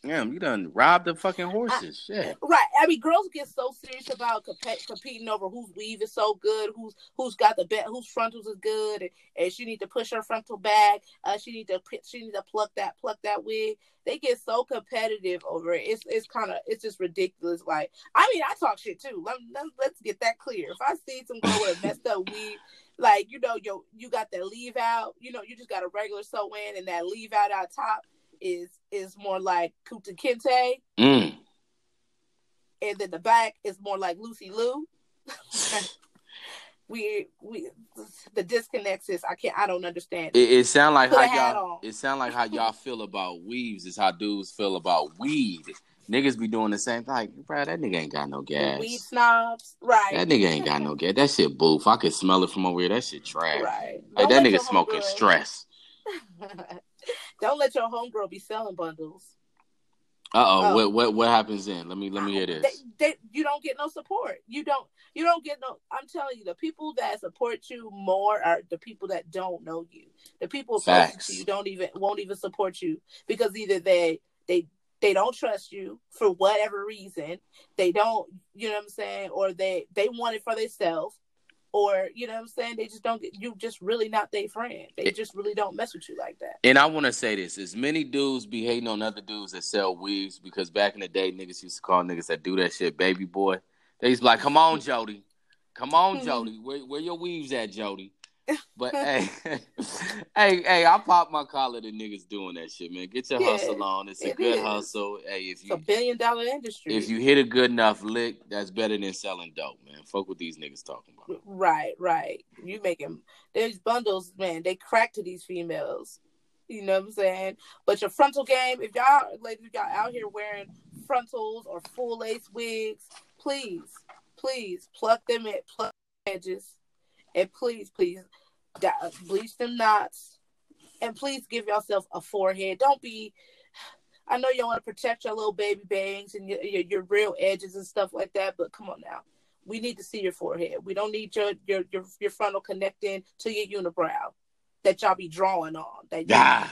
Damn, you done robbed the fucking horses. I, Shit. Right. I mean, girls get so serious about comp- competing over whose weave is so good, who's who's got the best, whose frontals is good, and, and she need to push her frontal back. Uh, she need to she need to pluck that pluck that wig. They get so competitive over it. It's it's kind of it's just ridiculous. Like I mean, I talk shit too. Let, let, let's get that clear. If I see some girl with a messed up weave, like you know, yo, you got that leave out. You know, you just got a regular sew in and that leave out out top is is more like Kunta Kinte. Mm. And then the back is more like Lucy Liu. we we the disconnects is I can't I don't understand. It, it sound like Put how y'all it sound like how y'all feel about weaves is how dudes feel about weed. Niggas be doing the same thing. Like, bro, that nigga ain't got no gas. Weed snobs, right? That nigga ain't got no gas. That shit boof. I can smell it from over here. That shit trash. Right. Like, that nigga smoking stress. Don't let your homegirl be selling bundles. Uh oh, what what what happens then? Let me let me hear this. They, they, you don't get no support. You don't you don't get no. I'm telling you, the people that support you more are the people that don't know you. The people to you don't even won't even support you because either they they they don't trust you for whatever reason. They don't, you know what I'm saying, or they they want it for themselves or you know what I'm saying? They just don't get you just really not their friend. They just really don't mess with you like that. And I want to say this: as many dudes be hating on other dudes that sell weaves because back in the day, niggas used to call niggas that do that shit baby boy. They used to be like, "Come on, Jody, come on, Jody, where where your weaves at, Jody?" But hey, hey, hey, I pop my collar to niggas doing that shit, man. Get your yeah, hustle on. It's a good is. hustle. Hey, if you it's a billion dollar industry. If you hit a good enough lick, that's better than selling dope, man. Fuck what these niggas talking about. Right, right. You making there's bundles, man. They crack to these females. You know what I'm saying? But your frontal game, if y'all ladies, y'all out here wearing frontals or full lace wigs, please, please pluck them at pluck edges and please, please, bleach them knots. And please give yourself a forehead. Don't be. I know you want to protect your little baby bangs and your, your, your real edges and stuff like that, but come on now we need to see your forehead. We don't need your your your, your frontal connecting to your unibrow that y'all be drawing on. That yeah.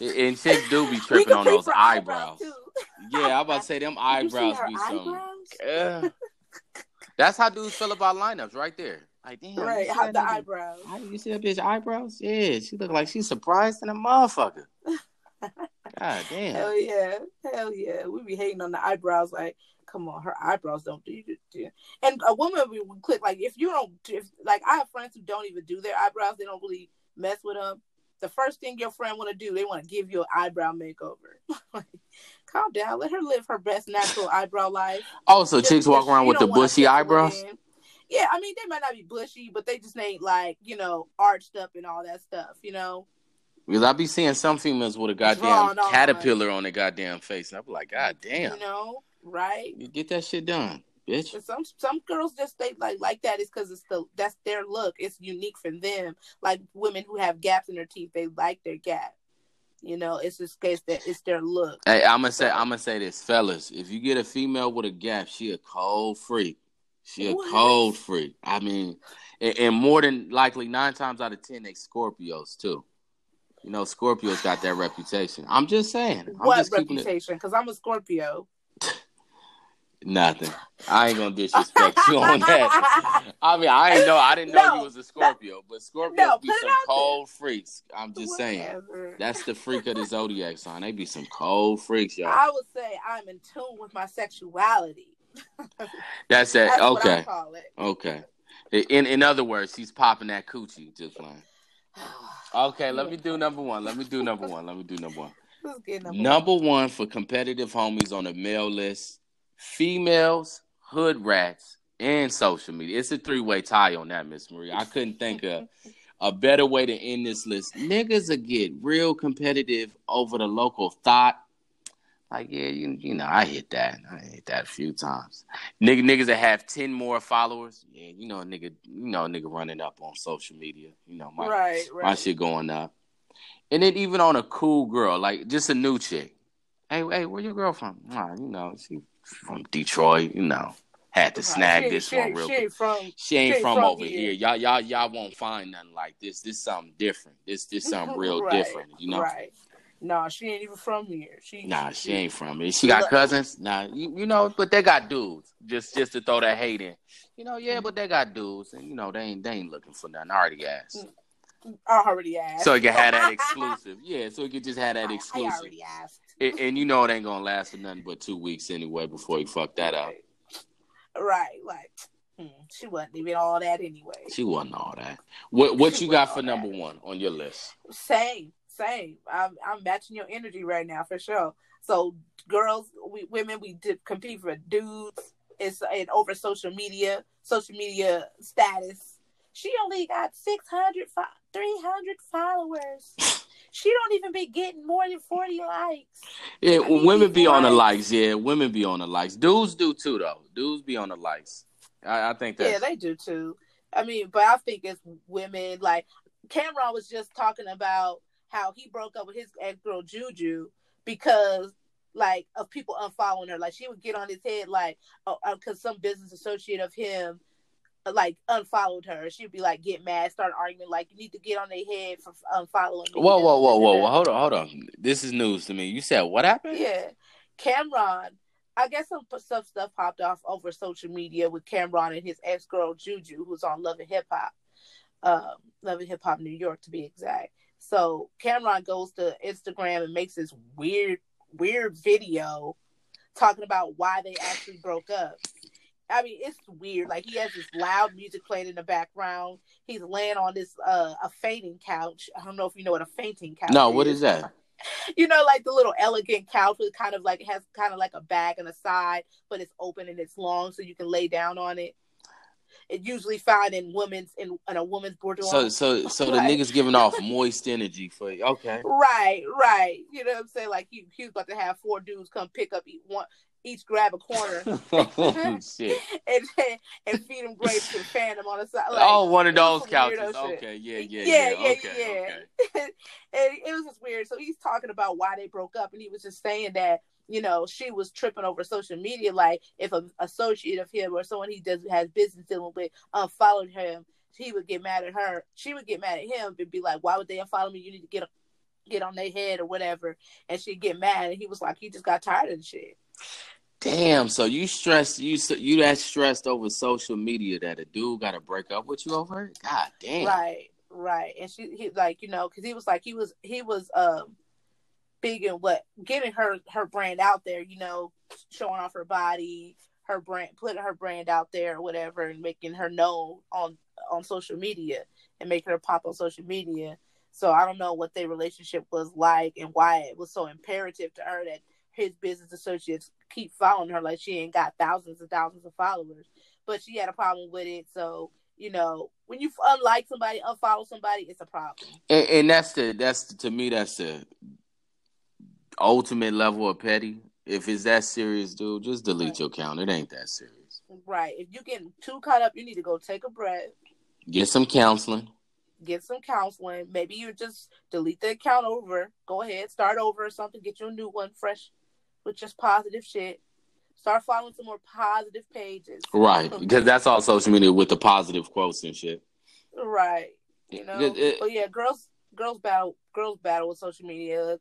and chicks do be tripping on those eyebrows. eyebrows yeah, I'm about to say them eyebrows be some. Yeah. That's how dudes feel about lineups right there. Like, damn, right? How the eyebrows? You see that bitch eyebrows? Yeah, she look like she's surprised in a motherfucker. God damn. Hell yeah, hell yeah. We be hating on the eyebrows. Like, come on, her eyebrows don't do. do. And a woman would click like if you don't, if like I have friends who don't even do their eyebrows. They don't really mess with them. The first thing your friend want to do, they want to give you an eyebrow makeover. calm down. Let her live her best natural eyebrow life. Oh, so chicks walk around with the bushy eyebrows. Yeah, I mean they might not be bushy, but they just ain't like you know arched up and all that stuff. You know. Because I be seeing some females with a goddamn caterpillar on their goddamn face, and I be like, God damn. You know, right? You get that shit done, bitch. But some some girls just they like like that is because it's the that's their look. It's unique for them. Like women who have gaps in their teeth, they like their gap. You know, it's just case that it's their look. Hey, I'm gonna say, I'm gonna say this, fellas. If you get a female with a gap, she a cold freak. She a cold freak. I mean, and, and, more than likely, nine times out of ten, they Scorpios too. You know, Scorpios got that reputation. I'm just saying. I'm what just reputation? Because I'm a Scorpio. Nothing. I ain't gonna disrespect you on that. I mean, I ain't know. I didn't know no, you was a Scorpio, but Scorpios no, be some cold there. freaks. I'm just Whatever. saying. That's the freak of the zodiac sign. They be some cold freaks, y'all. I would say I'm in tune with my sexuality. That's it. Okay. Okay. In in other words, he's popping that coochie just fine. Okay, let me do number one. Let me do number one. Let me do number one. Number, number one. one for competitive homies on the mail list females, hood rats, and social media. It's a three way tie on that, Miss Marie. I couldn't think of a better way to end this list. Niggas will get real competitive over the local thought. Like, yeah, you you know, I hit that. I hit that a few times. Nigga, niggas that have ten more followers, yeah, you know, nigga, you know, nigga running up on social media. You know, my right, right. my shit going up. And then even on a cool girl, like just a new chick. Hey, hey, where your girl from? Oh, you know, she from Detroit, you know. Had to snag she, this she, one real she quick. From, she ain't from, from, over here. here. Y'all, y'all, y'all won't find nothing like this. This something different. This, this something real right, different. You know. Right. Nah, she ain't even from here. She nah, she, she ain't from here. She got cousins. Nah, you, you know, but they got dudes. Just just to throw that hate in. You know, yeah, but they got dudes, and you know they ain't they ain't looking for nothing. I already asked. I already asked. So you can have that exclusive. yeah, so you can just have that exclusive. I, already asked. And, and, you know it ain't gonna last for nothing but two weeks anyway before you fuck that up. Right, like hmm, she wasn't even all that anyway. She wasn't all that. What what you got for number that. one on your list? Same, same. I'm I'm matching your energy right now for sure. So girls, we women, we did compete for dudes. It's and over social media, social media status. She only got 600, 300 followers. she don't even be getting more than 40 likes. Yeah, I mean, women be on the likes. Yeah, women be on the likes. Dudes do too, though. Dudes be on the likes. I, I think that. Yeah, they do too. I mean, but I think it's women. Like Cam'ron was just talking about how he broke up with his ex girl Juju because like of people unfollowing her. Like she would get on his head like because uh, some business associate of him like unfollowed her. She'd be like, get mad, start arguing, like you need to get on their head for unfollowing me. Whoa, whoa, whoa, whoa, whoa, hold on, hold on. This is news to me. You said what happened? Yeah, Cam'ron. I guess some some stuff popped off over social media with Cam'ron and his ex girl Juju, who's on Love and Hip Hop, um, Love and Hip Hop New York to be exact. So Cam'ron goes to Instagram and makes this weird, weird video talking about why they actually broke up. I mean, it's weird. Like he has this loud music playing in the background. He's laying on this uh a fainting couch. I don't know if you know what a fainting couch. No, is. what is that? You know, like the little elegant couch with kind of like has kind of like a bag on the side, but it's open and it's long, so you can lay down on it. It usually found in women's in, in a woman's boudoir. So, so, so right. the nigga's giving off moist energy for you. Okay. Right, right. You know what I'm saying? Like he, he was about to have four dudes come pick up each one each grab a corner oh, shit. and, and feed them grapes and fan them on the side. Like, oh, one of those couches. Okay, yeah, yeah, yeah, yeah, yeah. Okay, yeah. Okay. and it was just weird. So he's talking about why they broke up, and he was just saying that you know she was tripping over social media. Like if an associate of him or someone he does has business dealing with unfollowed him, he would get mad at her. She would get mad at him and be like, "Why would they unfollow me? You need to get a, get on their head or whatever." And she'd get mad, and he was like, he just got tired of the shit. Damn, so you stressed you you that stressed over social media that a dude got to break up with you over it? God damn. Right, right. And she he like you know because he was like he was he was um big in what getting her her brand out there. You know, showing off her body, her brand, putting her brand out there or whatever, and making her known on on social media and making her pop on social media. So I don't know what their relationship was like and why it was so imperative to her that his business associates keep following her like she ain't got thousands and thousands of followers. But she had a problem with it, so you know when you unlike somebody, unfollow somebody, it's a problem. And, and that's the that's the, to me that's the ultimate level of petty. If it's that serious, dude, just delete right. your account. It ain't that serious. Right. If you get too caught up, you need to go take a breath. Get some counseling. Get some counseling. Maybe you just delete the account over. Go ahead, start over or something. Get you a new one, fresh, with just positive shit. Start following some more positive pages. Right, because that's all social media with the positive quotes and shit. Right. You know. It, it, but yeah, girls girls battle girls battle with social media.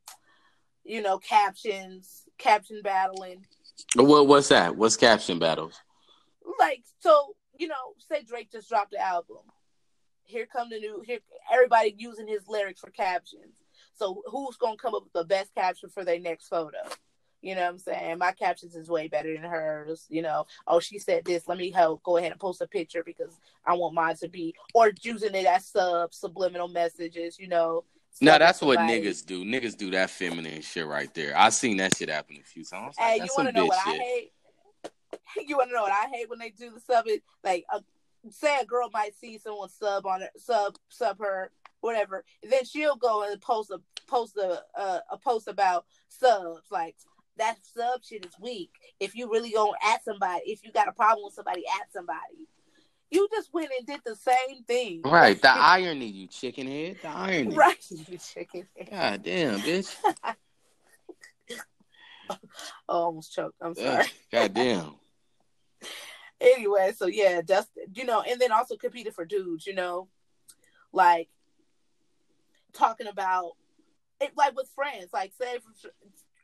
You know, captions, caption battling. What what's that? What's caption battles? Like so, you know, say Drake just dropped the album. Here come the new here everybody using his lyrics for captions. So who's gonna come up with the best caption for their next photo? You know what I'm saying? My captions is way better than hers. You know, oh, she said this. Let me help. Go ahead and post a picture because I want mine to be, or using it as sub subliminal messages. You know. No, that's what niggas do. Niggas do that feminine shit right there. I seen that shit happen a few times. Like, hey, you want to know what shit. I hate? You want to know what I hate when they do the sub? It like, a, say a girl might see someone sub on her, sub sub her, whatever. Then she'll go and post a post a uh, a post about subs like that sub shit is weak. If you really gonna at somebody, if you got a problem with somebody, at somebody. You just went and did the same thing. Right. The irony, you chicken head. The irony. Right, you chicken head. God damn, bitch. oh, almost choked. I'm sorry. God damn. anyway, so yeah, just you know, and then also competed for dudes, you know, like talking about it, like with friends, like say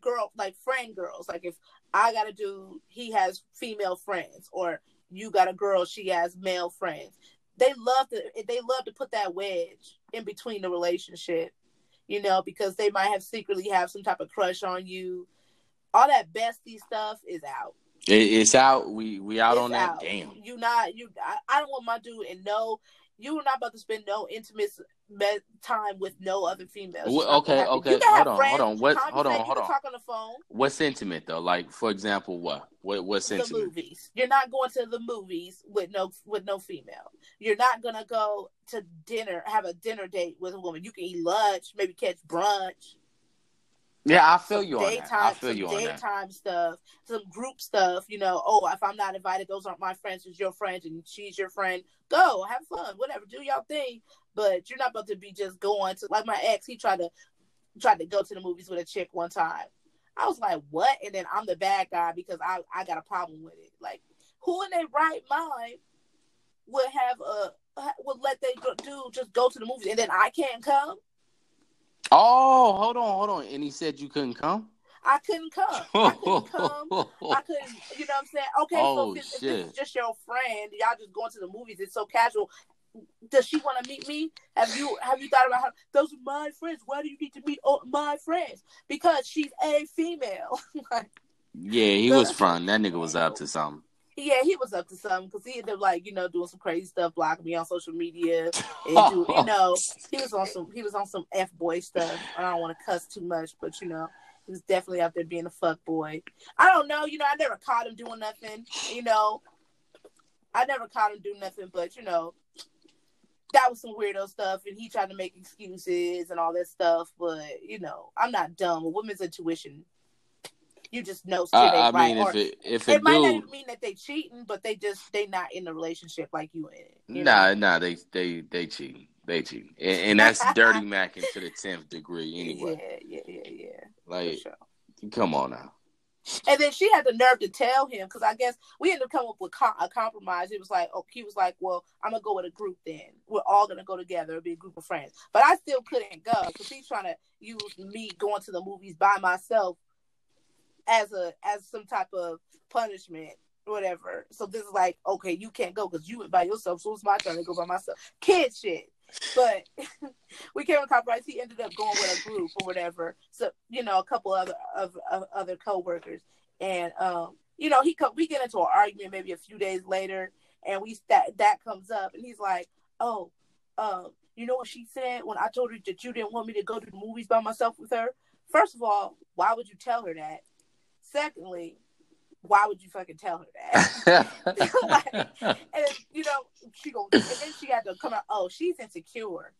girl, like friend girls, like if I got a dude, he has female friends, or you got a girl, she has male friends. They love to they love to put that wedge in between the relationship, you know, because they might have secretly have some type of crush on you. All that bestie stuff is out. it's out. We we out it's on that. Out. Damn. You not you. I, I don't want my dude and no you are not about to spend no intimate time with no other females. Well, okay, okay. Hold on, hold on. What? Hold on, hold on. Talk on the phone. What's intimate though? Like, for example, what? What? What's the intimate? movies. You're not going to the movies with no with no female. You're not gonna go to dinner, have a dinner date with a woman. You can eat lunch, maybe catch brunch. Yeah, I feel you on daytime, that. I feel you on that. Daytime stuff, some group stuff. You know, oh, if I'm not invited, those aren't my friends. It's your friends, and she's your friend. Go have fun, whatever. Do your thing, but you're not about to be just going to like my ex. He tried to tried to go to the movies with a chick one time. I was like, what? And then I'm the bad guy because I I got a problem with it. Like, who in their right mind would have a would let they do just go to the movies and then I can't come? Oh, hold on, hold on. And he said you couldn't come? I couldn't come. I couldn't come. I couldn't, you know what I'm saying? Okay, oh, so if, if this is just your friend, y'all just going to the movies, it's so casual. Does she want to meet me? Have you have you thought about how those are my friends? Why do you need to meet my friends? Because she's a female. yeah, he was fun. That nigga was up to something yeah, he was up to something because he ended up like you know doing some crazy stuff, blocking me on social media, and do, you know he was on some he was on some f boy stuff. I don't want to cuss too much, but you know he was definitely out there being a fuck boy. I don't know, you know, I never caught him doing nothing. You know, I never caught him doing nothing, but you know. That was some weirdo stuff, and he tried to make excuses and all that stuff. But you know, I'm not dumb. A woman's intuition you just know shit I, I right. mean, if it if it, it might not mean that they cheating, but they just they not in the relationship like you in it. You nah, know? nah, they they they cheating. They cheating, and, and that's dirty macking to the tenth degree anyway. Yeah, yeah, yeah, yeah. Like, sure. come on now. And then she had the nerve to tell him because I guess we ended up coming up with a compromise. It was like, oh, he was like, well, I'm gonna go with a group then. We're all gonna go together, It'll be a group of friends. But I still couldn't go because he's trying to use me going to the movies by myself as a as some type of punishment whatever. So this is like, okay, you can't go because you went by yourself, so it's my turn to go by myself. Kid shit. But we came in compromise. He ended up going with a group or whatever. So you know, a couple other of, of other coworkers, and um, you know, he co- we get into an argument maybe a few days later, and we that that comes up, and he's like, oh, um, you know what she said when I told her that you didn't want me to go to the movies by myself with her. First of all, why would you tell her that? Secondly, why would you fucking tell her that? like, and you know, she go, and then she had to come out. Oh, she's insecure.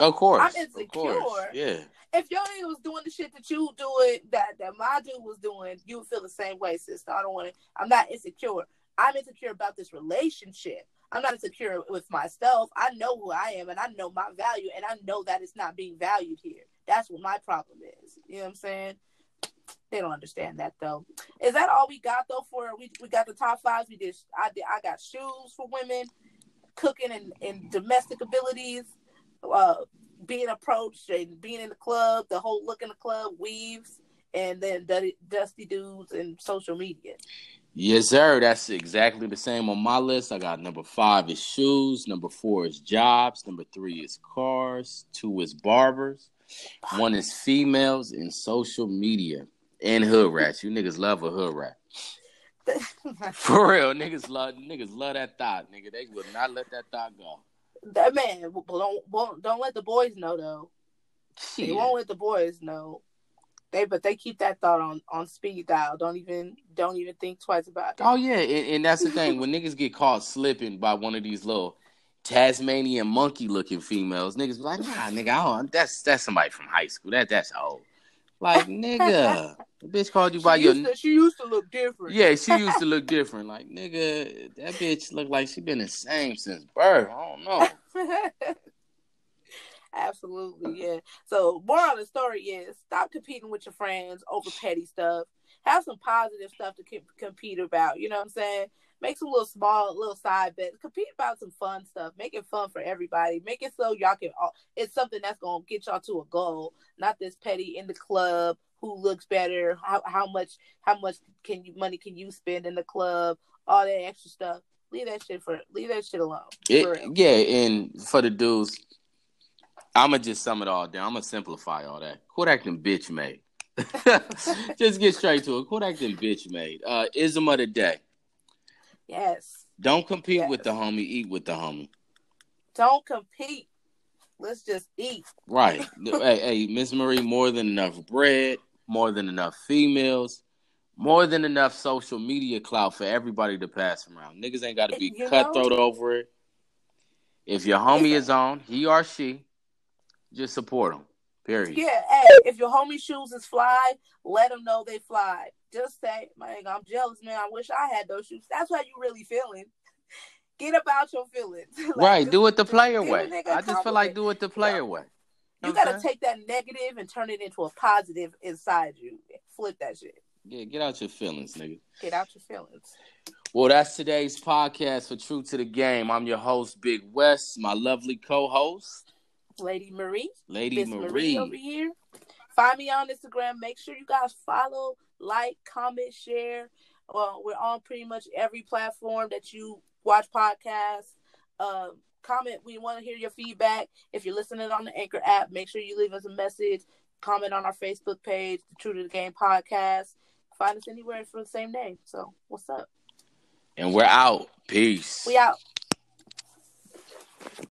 Of course, I'm insecure. Course. Yeah. If your nigga was doing the shit that you doing, that that my dude was doing, you would feel the same way, sister. I don't want to. I'm not insecure. I'm insecure about this relationship. I'm not insecure with myself. I know who I am, and I know my value, and I know that it's not being valued here. That's what my problem is. You know what I'm saying? They don't understand that though. Is that all we got though? For we we got the top fives. We did. I did. I got shoes for women, cooking and, and domestic abilities, uh, being approached and being in the club, the whole look in the club, weaves, and then dusty, dudes and social media. Yes, sir. That's exactly the same on my list. I got number five is shoes. Number four is jobs. Number three is cars. Two is barbers. One is females in social media and hood rats. You niggas love a hood rat. For real, niggas love niggas love that thought, nigga. They will not let that thought go. That man, don't won't, don't let the boys know though. Shit. They won't let the boys know. They but they keep that thought on on speed dial. Don't even don't even think twice about it. Oh yeah, and, and that's the thing. when niggas get caught slipping by one of these little Tasmanian monkey looking females, niggas be like, nah, nigga, I don't, that's that's somebody from high school. That that's old. Like nigga, the bitch called you by she your. To, she used to look different. Yeah, she used to look different. Like nigga, that bitch looked like she been the same since birth. I don't know. Absolutely, yeah. So, more on the story is stop competing with your friends over petty stuff. Have some positive stuff to compete about. You know what I'm saying? Make some little small, little side bets. Compete about some fun stuff. Make it fun for everybody. Make it so y'all can. all It's something that's gonna get y'all to a goal, not this petty in the club. Who looks better? How how much how much can you money can you spend in the club? All that extra stuff. Leave that shit for leave that shit alone. It, yeah, and for the dudes, I'ma just sum it all down. I'm gonna simplify all that. Quit acting bitch made. just get straight to it. Quit acting bitch made. Uh, ism of the day. Yes. Don't compete yes. with the homie. Eat with the homie. Don't compete. Let's just eat. Right. hey, hey, Miss Marie, more than enough bread, more than enough females, more than enough social media clout for everybody to pass around. Niggas ain't got to eh, be you cutthroat know? over it. If your homie is on, he or she, just support him. Period. Yeah. Hey, if your homie shoes is fly, let them know they fly. Just say, man, I'm jealous, man. I wish I had those shoes. That's how you really feeling. Get about your feelings. like, right. Do it the player way. I just feel like do it the player you way. You, you gotta take that negative and turn it into a positive inside you. Flip that shit. Yeah, get out your feelings, nigga. Get out your feelings. Well, that's today's podcast for True to the Game. I'm your host, Big West, my lovely co-host. Lady Marie. Lady Marie. Marie over here. Find me on Instagram. Make sure you guys follow, like, comment, share. Well, we're on pretty much every platform that you watch podcasts. Uh, comment. We want to hear your feedback. If you're listening on the Anchor app, make sure you leave us a message. Comment on our Facebook page, the True to the Game podcast. Find us anywhere for the same name. So, what's up? And we're out. Peace. We out.